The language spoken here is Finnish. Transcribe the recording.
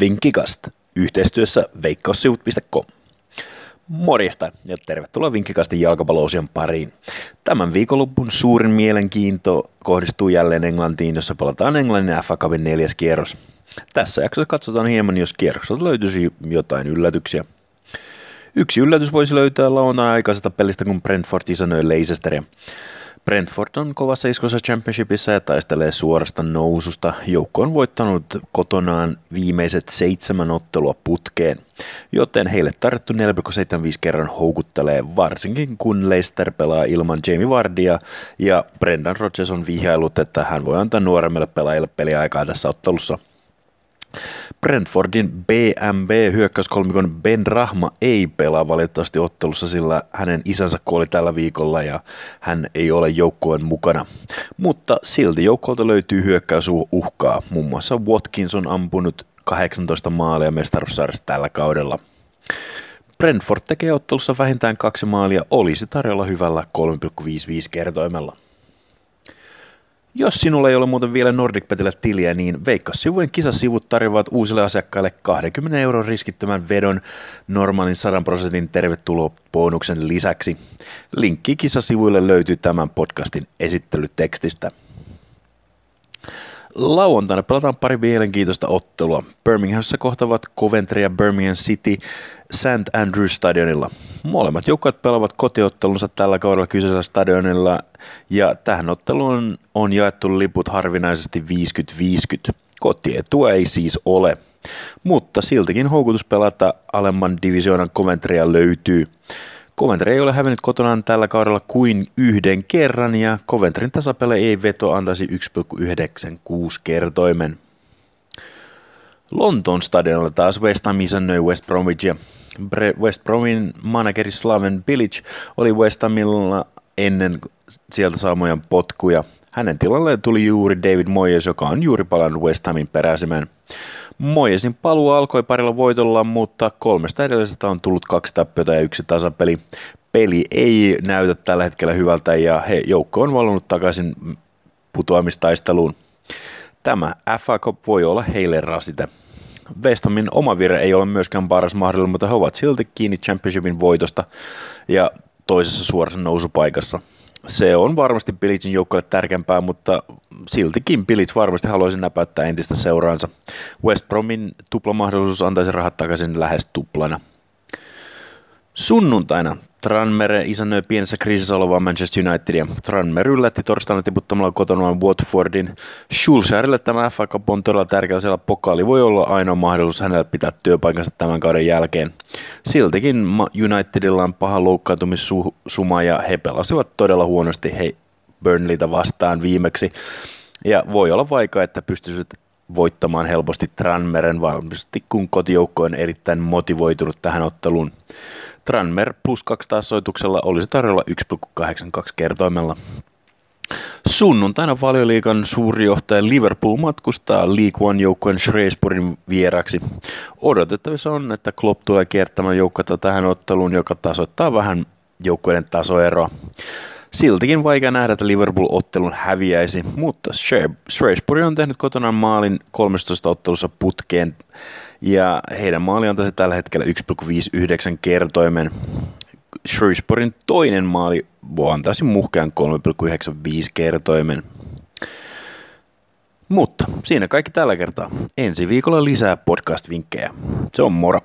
Vinkikast yhteistyössä veikkaussivut.com. Morjesta ja tervetuloa Vinkkikastin jalkapalloosion pariin. Tämän viikonloppun suurin mielenkiinto kohdistuu jälleen Englantiin, jossa pelataan Englannin FA Cupin neljäs kierros. Tässä jaksossa katsotaan hieman, jos kierrokselta löytyisi jotain yllätyksiä. Yksi yllätys voisi löytää lauantaina aikaisesta pelistä, kun Brentford isännöi Leicesteria. Brentford on kovassa iskossa championshipissa ja taistelee suorasta noususta. Joukko on voittanut kotonaan viimeiset seitsemän ottelua putkeen, joten heille tarjottu 4,75 kerran houkuttelee, varsinkin kun Leicester pelaa ilman Jamie Vardia ja Brendan Rodgers on vihjailut, että hän voi antaa nuoremmille pelaajille peliaikaa tässä ottelussa – Brentfordin BMB hyökkäyskolmikon Ben Rahma ei pelaa valitettavasti ottelussa, sillä hänen isänsä kuoli tällä viikolla ja hän ei ole joukkojen mukana. Mutta silti joukkoilta löytyy hyökkäysuhkaa. Muun muassa Watkins on ampunut 18 maalia mestaruussarjassa tällä kaudella. Brentford tekee ottelussa vähintään kaksi maalia, olisi tarjolla hyvällä 3,55 kertoimella. Jos sinulla ei ole muuten vielä NordicBetillä tiliä, niin Veikkaus-sivujen kisasivut tarjoavat uusille asiakkaille 20 euron riskittömän vedon normaalin 100 prosentin tervetulobonuksen lisäksi. Linkki kisasivuille löytyy tämän podcastin esittelytekstistä. Lauantaina pelataan pari mielenkiintoista ottelua. Birminghamissa kohtavat Coventry ja Birmingham City St. Andrews stadionilla. Molemmat joukkueet pelaavat kotiottelunsa tällä kaudella kyseisellä stadionilla ja tähän otteluun on jaettu liput harvinaisesti 50-50. Kotietua ei siis ole, mutta siltikin houkutus pelata alemman divisioonan Coventrya löytyy. Coventry ei ole hävinnyt kotonaan tällä kaudella kuin yhden kerran ja Coventryn tasapele ei veto antaisi 1,96 kertoimen. Lontoon stadionilla taas West Ham isännöi West Bromwich ja West Bromin manageri Slaven Bilic oli West Hamilla ennen sieltä saamojen potkuja. Hänen tilalleen tuli juuri David Moyes, joka on juuri palannut West Hamin peräisemään. Moyesin paluu alkoi parilla voitolla, mutta kolmesta edellisestä on tullut kaksi tappiota ja yksi tasapeli. Peli ei näytä tällä hetkellä hyvältä ja he, joukko on valunut takaisin putoamistaisteluun. Tämä FA Cup voi olla heille rasite. West Hamin oma vire ei ole myöskään paras mahdollinen, mutta he ovat silti kiinni championshipin voitosta ja toisessa suorassa nousupaikassa. Se on varmasti Bilicin joukkoille tärkeämpää, mutta siltikin Bilic varmasti haluaisi näpäyttää entistä seuraansa. West Bromin tuplamahdollisuus antaisi rahat takaisin lähes tuplana. Sunnuntaina Tranmere isännöi pienessä kriisissä olevaa Manchester Unitedia. Tranmere yllätti torstaina tiputtamalla kotona Watfordin. Schulzerille tämä FA Cup on todella tärkeä, siellä pokaali voi olla ainoa mahdollisuus hänelle pitää työpaikansa tämän kauden jälkeen. Siltikin Unitedilla on paha loukkaantumissuma ja he pelasivat todella huonosti he Burnleytä vastaan viimeksi. Ja voi olla vaikea, että pystyisivät voittamaan helposti Tranmeren varmasti, kun kotijoukko on erittäin motivoitunut tähän otteluun. Tranmer plus 2 tasoituksella olisi tarjolla 1,82 kertoimella. Sunnuntaina valioliikan johtaja Liverpool matkustaa League One joukkueen Shrewsburyn vieraksi. Odotettavissa on, että Klopp tulee kiertämään joukkoa tähän otteluun, joka tasoittaa vähän joukkueiden tasoeroa. Siltikin vaikea nähdä, että Liverpool ottelun häviäisi, mutta Shrewsbury on tehnyt kotonaan maalin 13 ottelussa putkeen ja heidän maali antaisi tällä hetkellä 1,59 kertoimen. Shrewsburyn toinen maali antaisi muhkean 3,95 kertoimen. Mutta siinä kaikki tällä kertaa. Ensi viikolla lisää podcast-vinkkejä. Se on moro!